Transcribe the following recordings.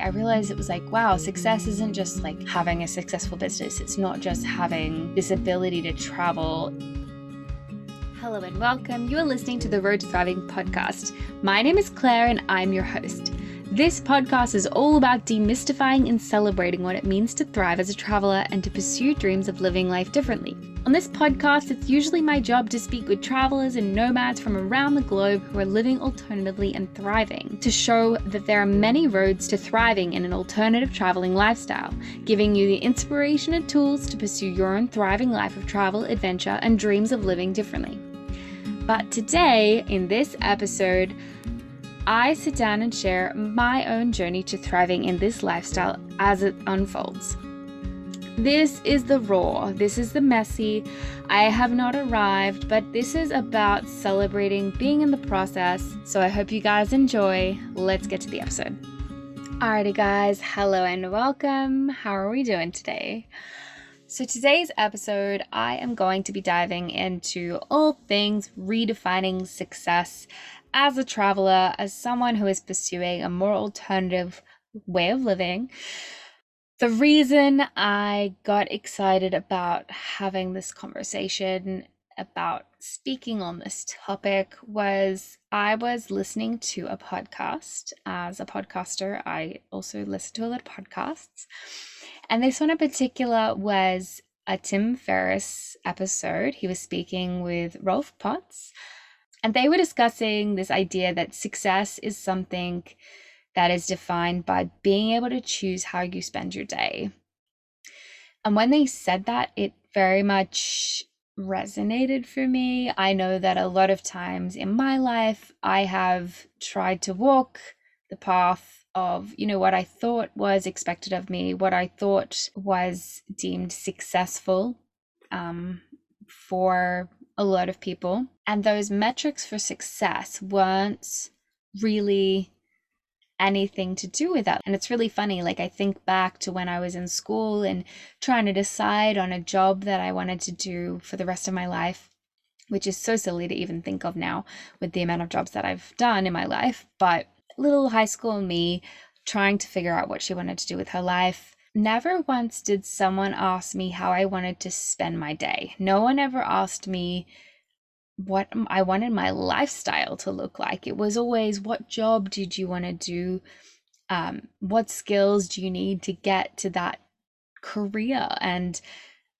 I realized it was like, wow, success isn't just like having a successful business, it's not just having this ability to travel. Hello and welcome. You are listening to the Road to Thriving podcast. My name is Claire and I'm your host. This podcast is all about demystifying and celebrating what it means to thrive as a traveler and to pursue dreams of living life differently. On this podcast, it's usually my job to speak with travelers and nomads from around the globe who are living alternatively and thriving, to show that there are many roads to thriving in an alternative traveling lifestyle, giving you the inspiration and tools to pursue your own thriving life of travel, adventure, and dreams of living differently. But today, in this episode, I sit down and share my own journey to thriving in this lifestyle as it unfolds. This is the raw, this is the messy. I have not arrived, but this is about celebrating being in the process. So I hope you guys enjoy. Let's get to the episode. Alrighty, guys, hello and welcome. How are we doing today? So, today's episode, I am going to be diving into all things redefining success as a traveler, as someone who is pursuing a more alternative way of living. The reason I got excited about having this conversation about speaking on this topic was I was listening to a podcast. As a podcaster, I also listen to a lot of podcasts. And this one in particular was a Tim Ferriss episode. He was speaking with Rolf Potts, and they were discussing this idea that success is something that is defined by being able to choose how you spend your day. And when they said that, it very much resonated for me. I know that a lot of times in my life, I have tried to walk the path of, you know, what I thought was expected of me, what I thought was deemed successful um, for a lot of people. And those metrics for success weren't really anything to do with that. And it's really funny. Like, I think back to when I was in school and trying to decide on a job that I wanted to do for the rest of my life, which is so silly to even think of now with the amount of jobs that I've done in my life. But little high school me trying to figure out what she wanted to do with her life. Never once did someone ask me how I wanted to spend my day. No one ever asked me what I wanted my lifestyle to look like. It was always what job did you want to do? Um, what skills do you need to get to that career? And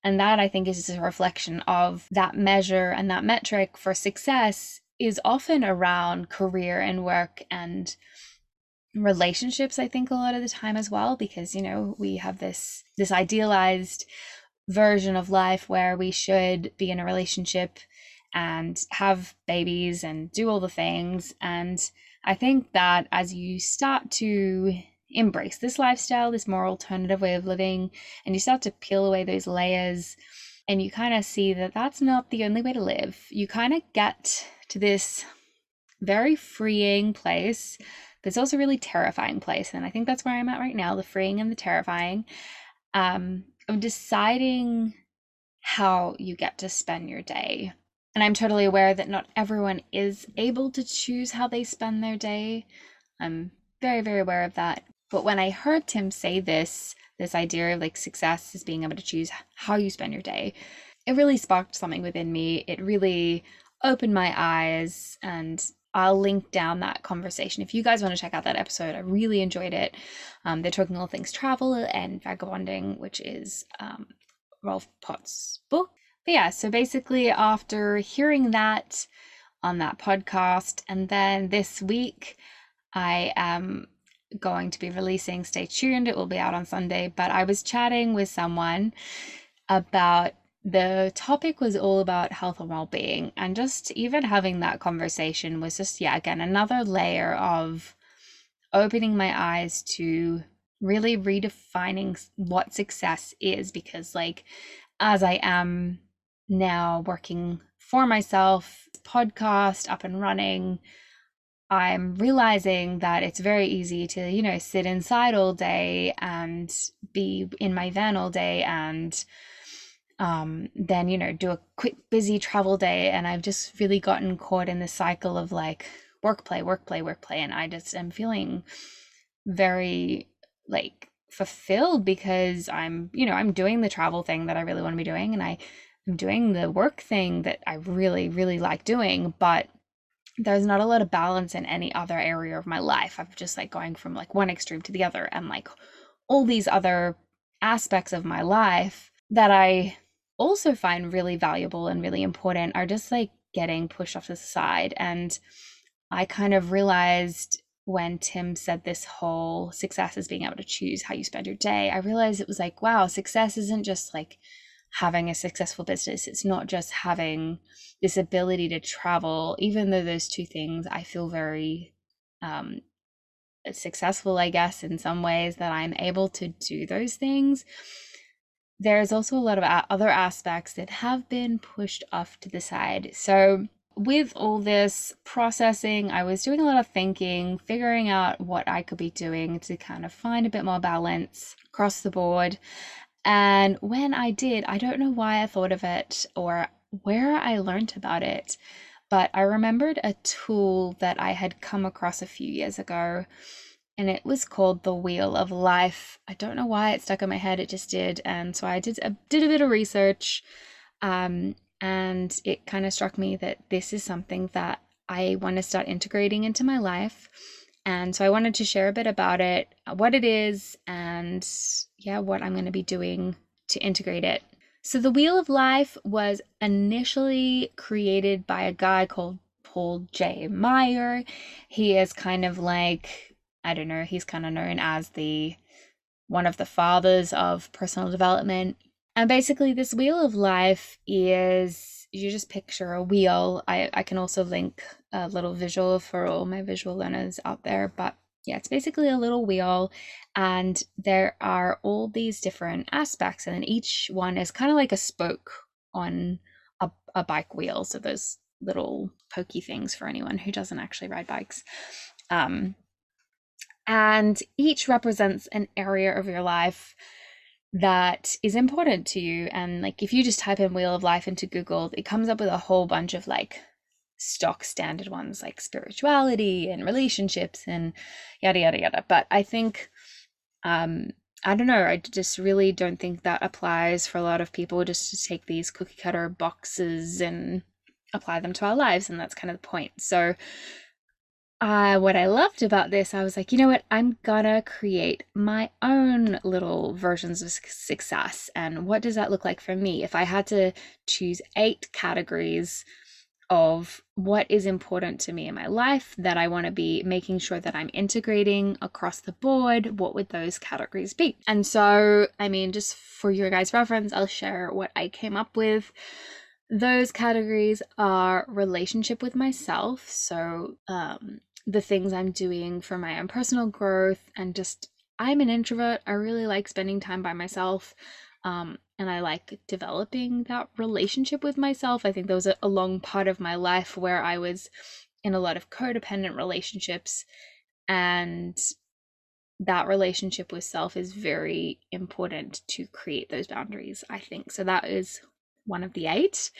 and that I think is a reflection of that measure and that metric for success is often around career and work and relationships i think a lot of the time as well because you know we have this this idealized version of life where we should be in a relationship and have babies and do all the things. And I think that as you start to embrace this lifestyle, this more alternative way of living, and you start to peel away those layers, and you kind of see that that's not the only way to live, you kind of get to this very freeing place. But it's also a really terrifying place. And I think that's where I'm at right now the freeing and the terrifying um, of deciding how you get to spend your day and I'm totally aware that not everyone is able to choose how they spend their day. I'm very, very aware of that. But when I heard Tim say this, this idea of like success is being able to choose how you spend your day, it really sparked something within me. It really opened my eyes and I'll link down that conversation if you guys want to check out that episode. I really enjoyed it. Um, they're talking all things travel and vagabonding, which is um, Rolf Potts' book. But yeah, so basically, after hearing that on that podcast, and then this week, I am going to be releasing. Stay tuned, it will be out on Sunday. But I was chatting with someone about the topic was all about health and well-being and just even having that conversation was just yeah again another layer of opening my eyes to really redefining what success is because like as i am now working for myself, podcast up and running, I'm realizing that it's very easy to, you know, sit inside all day and be in my van all day and um, then, you know, do a quick, busy travel day. And I've just really gotten caught in the cycle of like work, play, work, play, work, play. And I just am feeling very like fulfilled because I'm, you know, I'm doing the travel thing that I really want to be doing and I I'm doing the work thing that I really, really like doing, but there's not a lot of balance in any other area of my life. I'm just like going from like one extreme to the other and like all these other aspects of my life that I also find really valuable and really important are just like getting pushed off to the side. And I kind of realized when Tim said this whole success is being able to choose how you spend your day, I realized it was like, wow, success isn't just like having a successful business. It's not just having this ability to travel, even though those two things I feel very um, successful, I guess, in some ways that I'm able to do those things. There's also a lot of other aspects that have been pushed off to the side. So, with all this processing, I was doing a lot of thinking, figuring out what I could be doing to kind of find a bit more balance across the board. And when I did, I don't know why I thought of it or where I learned about it, but I remembered a tool that I had come across a few years ago and it was called the Wheel of Life. I don't know why it stuck in my head, it just did. And so I did a, did a bit of research um, and it kind of struck me that this is something that I want to start integrating into my life. And so I wanted to share a bit about it, what it is, and yeah, what I'm going to be doing to integrate it. So, the Wheel of Life was initially created by a guy called Paul J. Meyer. He is kind of like, I don't know, he's kind of known as the one of the fathers of personal development. And basically, this Wheel of Life is you just picture a wheel. I, I can also link a little visual for all my visual learners out there, but yeah, it's basically a little wheel, and there are all these different aspects, and each one is kind of like a spoke on a, a bike wheel. So those little pokey things for anyone who doesn't actually ride bikes. Um, and each represents an area of your life that is important to you. And like if you just type in Wheel of Life into Google, it comes up with a whole bunch of like stock standard ones like spirituality and relationships and yada yada yada but i think um i don't know i just really don't think that applies for a lot of people just to take these cookie cutter boxes and apply them to our lives and that's kind of the point so uh, what I loved about this, I was like, you know what? I'm gonna create my own little versions of success. And what does that look like for me? If I had to choose eight categories of what is important to me in my life that I want to be making sure that I'm integrating across the board, what would those categories be? And so, I mean, just for your guys' reference, I'll share what I came up with. Those categories are relationship with myself. So, um, the things I'm doing for my own personal growth, and just I'm an introvert. I really like spending time by myself. Um, and I like developing that relationship with myself. I think there was a, a long part of my life where I was in a lot of codependent relationships, and that relationship with self is very important to create those boundaries, I think. So that is one of the eight.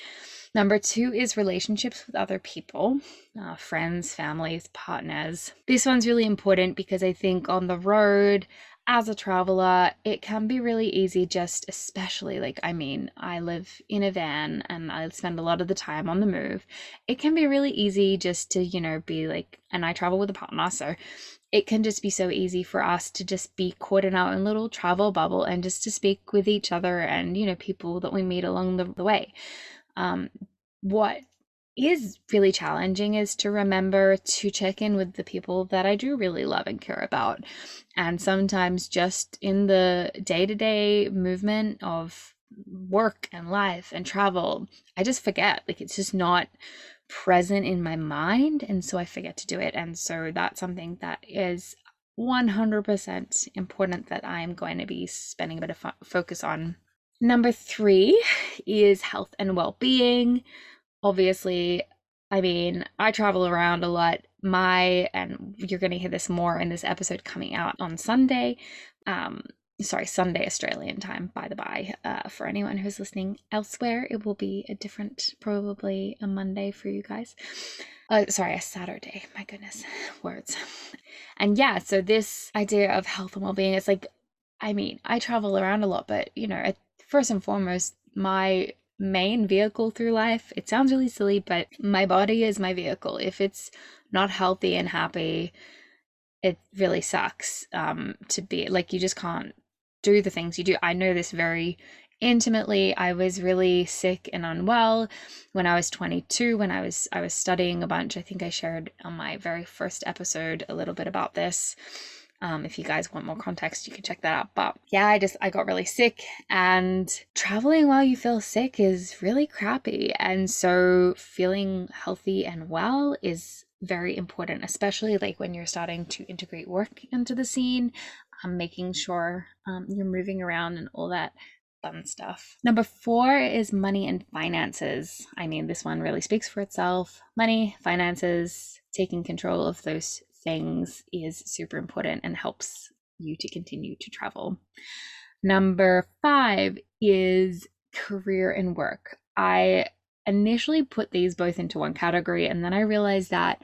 Number two is relationships with other people, uh, friends, families, partners. This one's really important because I think on the road, as a traveler, it can be really easy, just especially like, I mean, I live in a van and I spend a lot of the time on the move. It can be really easy just to, you know, be like, and I travel with a partner, so it can just be so easy for us to just be caught in our own little travel bubble and just to speak with each other and, you know, people that we meet along the, the way. Um, what is really challenging is to remember to check in with the people that I do really love and care about. And sometimes just in the day to day movement of work and life and travel, I just forget. Like it's just not present in my mind. And so I forget to do it. And so that's something that is 100% important that I'm going to be spending a bit of fo- focus on. Number three is health and well being obviously, I mean, I travel around a lot. My, and you're going to hear this more in this episode coming out on Sunday. Um, sorry, Sunday Australian time, by the by. Uh, for anyone who's listening elsewhere, it will be a different, probably a Monday for you guys. Uh, sorry, a Saturday. My goodness, words. And yeah, so this idea of health and well being, it's like, I mean, I travel around a lot, but you know, first and foremost, my main vehicle through life, it sounds really silly, but my body is my vehicle. If it's not healthy and happy, it really sucks um, to be like, you just can't do the things you do. I know this very intimately. I was really sick and unwell when I was 22 when I was I was studying a bunch. I think I shared on my very first episode a little bit about this. Um, if you guys want more context, you can check that out. But yeah, I just I got really sick, and traveling while you feel sick is really crappy. And so feeling healthy and well is very important, especially like when you're starting to integrate work into the scene um, making sure um, you're moving around and all that fun stuff. Number four is money and finances. I mean, this one really speaks for itself. Money, finances, taking control of those things is super important and helps you to continue to travel. Number five is career and work. I initially put these both into one category and then I realized that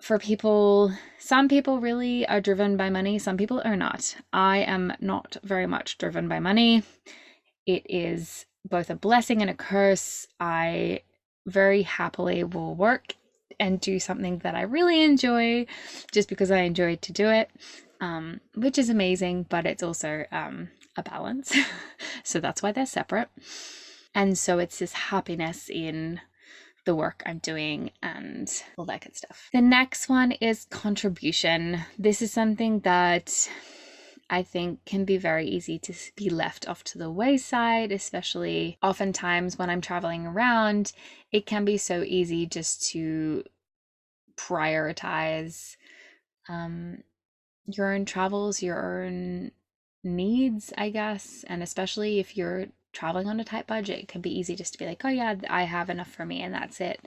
for people, some people really are driven by money, some people are not. I am not very much driven by money. It is both a blessing and a curse. I very happily will work and do something that I really enjoy just because I enjoy to do it, um, which is amazing, but it's also um, a balance. so that's why they're separate. And so it's this happiness in the work I'm doing and all that good stuff. The next one is contribution. This is something that I think can be very easy to be left off to the wayside, especially oftentimes when I'm traveling around. It can be so easy just to prioritize um, your own travels, your own needs, I guess, and especially if you're traveling on a tight budget, it can be easy just to be like, oh yeah, I have enough for me and that's it.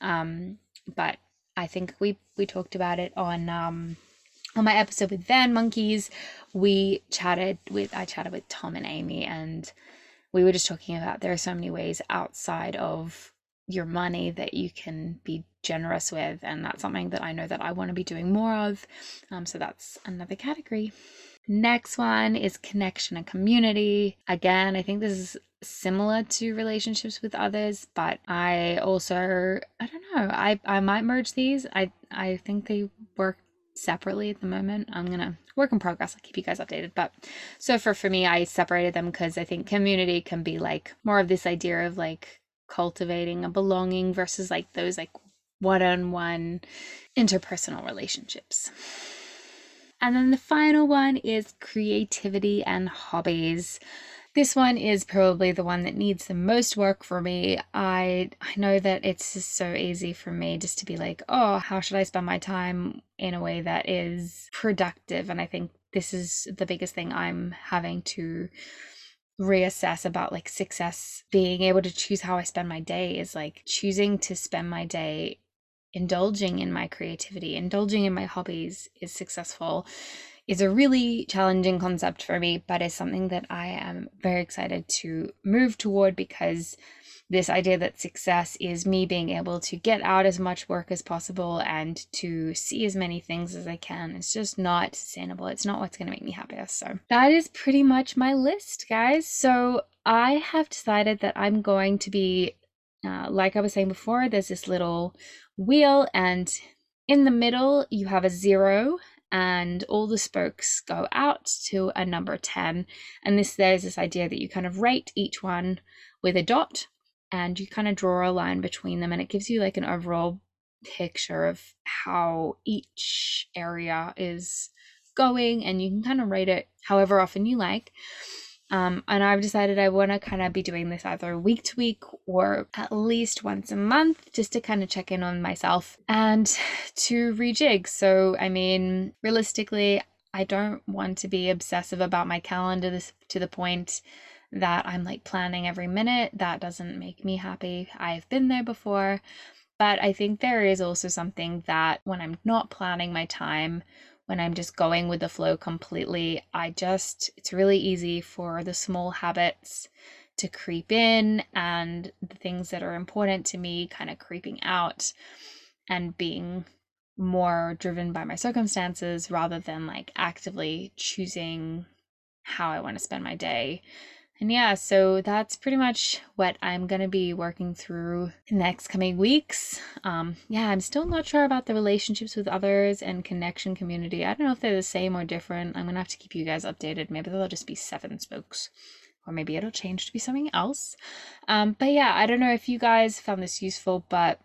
Um, but I think we we talked about it on um on my episode with Van Monkeys. We chatted with I chatted with Tom and Amy and we were just talking about there are so many ways outside of your money that you can be generous with and that's something that I know that I want to be doing more of. Um, so that's another category. Next one is connection and community. Again, I think this is similar to relationships with others, but I also I don't know. I I might merge these. I I think they work separately at the moment. I'm gonna work in progress. I'll keep you guys updated. But so for for me, I separated them because I think community can be like more of this idea of like cultivating a belonging versus like those like one-on-one interpersonal relationships. And then the final one is creativity and hobbies. This one is probably the one that needs the most work for me. I I know that it's just so easy for me just to be like, "Oh, how should I spend my time in a way that is productive?" And I think this is the biggest thing I'm having to reassess about like success being able to choose how I spend my day is like choosing to spend my day indulging in my creativity, indulging in my hobbies is successful is a really challenging concept for me, but is something that I am very excited to move toward because this idea that success is me being able to get out as much work as possible and to see as many things as I can. It's just not sustainable. It's not what's going to make me happiest. So that is pretty much my list, guys. So I have decided that I'm going to be, uh, like I was saying before, there's this little wheel and in the middle you have a zero and all the spokes go out to a number 10 and this there's this idea that you kind of rate each one with a dot and you kind of draw a line between them and it gives you like an overall picture of how each area is going and you can kind of rate it however often you like um, and I've decided I want to kind of be doing this either week to week or at least once a month just to kind of check in on myself and to rejig. So, I mean, realistically, I don't want to be obsessive about my calendar this, to the point that I'm like planning every minute. That doesn't make me happy. I've been there before. But I think there is also something that when I'm not planning my time, when I'm just going with the flow completely, I just, it's really easy for the small habits to creep in and the things that are important to me kind of creeping out and being more driven by my circumstances rather than like actively choosing how I want to spend my day. And yeah, so that's pretty much what I'm going to be working through in the next coming weeks. Um, yeah, I'm still not sure about the relationships with others and connection community. I don't know if they're the same or different. I'm going to have to keep you guys updated. Maybe they'll just be seven spokes or maybe it'll change to be something else. Um, but yeah, I don't know if you guys found this useful, but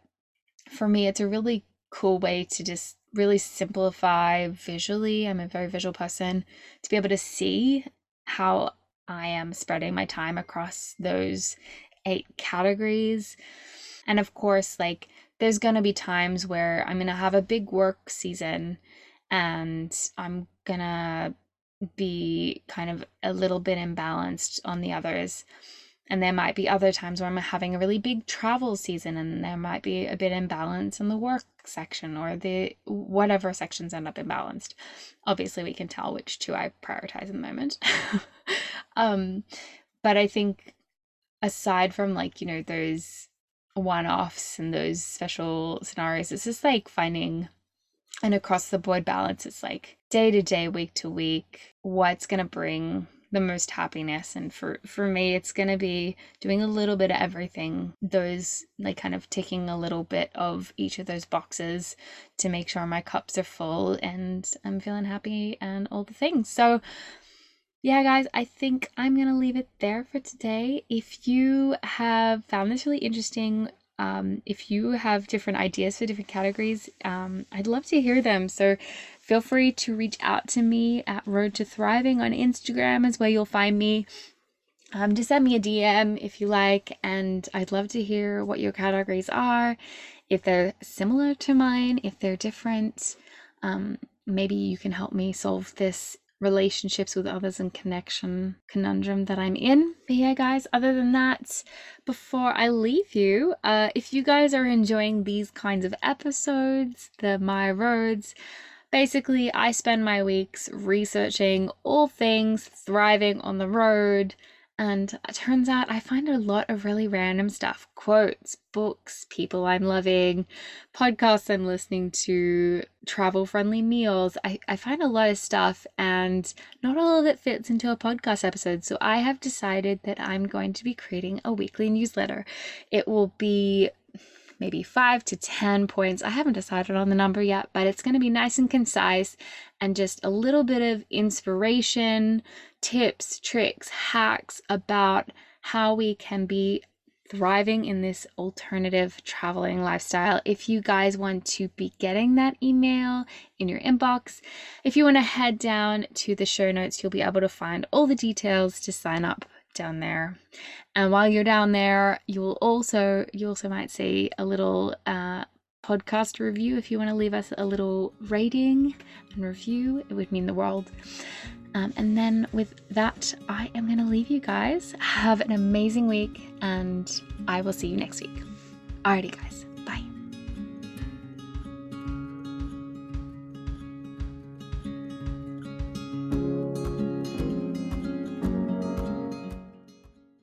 for me, it's a really cool way to just really simplify visually. I'm a very visual person to be able to see how I am spreading my time across those eight categories. And of course, like there's going to be times where I'm going to have a big work season and I'm going to be kind of a little bit imbalanced on the others. And there might be other times where I'm having a really big travel season and there might be a bit imbalance in the work section or the whatever sections end up imbalanced. Obviously, we can tell which two I prioritize in the moment. um, but I think aside from like, you know, those one offs and those special scenarios, it's just like finding an across the board balance. It's like day to day, week to week, what's going to bring the most happiness and for for me it's going to be doing a little bit of everything those like kind of ticking a little bit of each of those boxes to make sure my cups are full and I'm feeling happy and all the things so yeah, guys, I think I'm going to leave it there for today. If you have found this really interesting, um, if you have different ideas for different categories, um, I'd love to hear them. So feel free to reach out to me at Road to Thriving on Instagram, is where you'll find me. Um, just send me a DM if you like, and I'd love to hear what your categories are, if they're similar to mine, if they're different. Um, maybe you can help me solve this relationships with others and connection conundrum that I'm in. But yeah, guys, other than that, before I leave you, uh, if you guys are enjoying these kinds of episodes, the My Roads, Basically, I spend my weeks researching all things thriving on the road, and it turns out I find a lot of really random stuff quotes, books, people I'm loving, podcasts I'm listening to, travel friendly meals. I, I find a lot of stuff, and not all of it fits into a podcast episode. So I have decided that I'm going to be creating a weekly newsletter. It will be maybe five to 10 points. I haven't decided on the number yet, but it's going to be nice and concise and just a little bit of inspiration, tips, tricks, hacks about how we can be thriving in this alternative traveling lifestyle. If you guys want to be getting that email in your inbox, if you want to head down to the show notes, you'll be able to find all the details to sign up down there. And while you're down there, you will also you also might see a little uh, podcast review. If you want to leave us a little rating and review, it would mean the world. Um, and then with that, I am going to leave you guys. Have an amazing week, and I will see you next week. Alrighty, guys.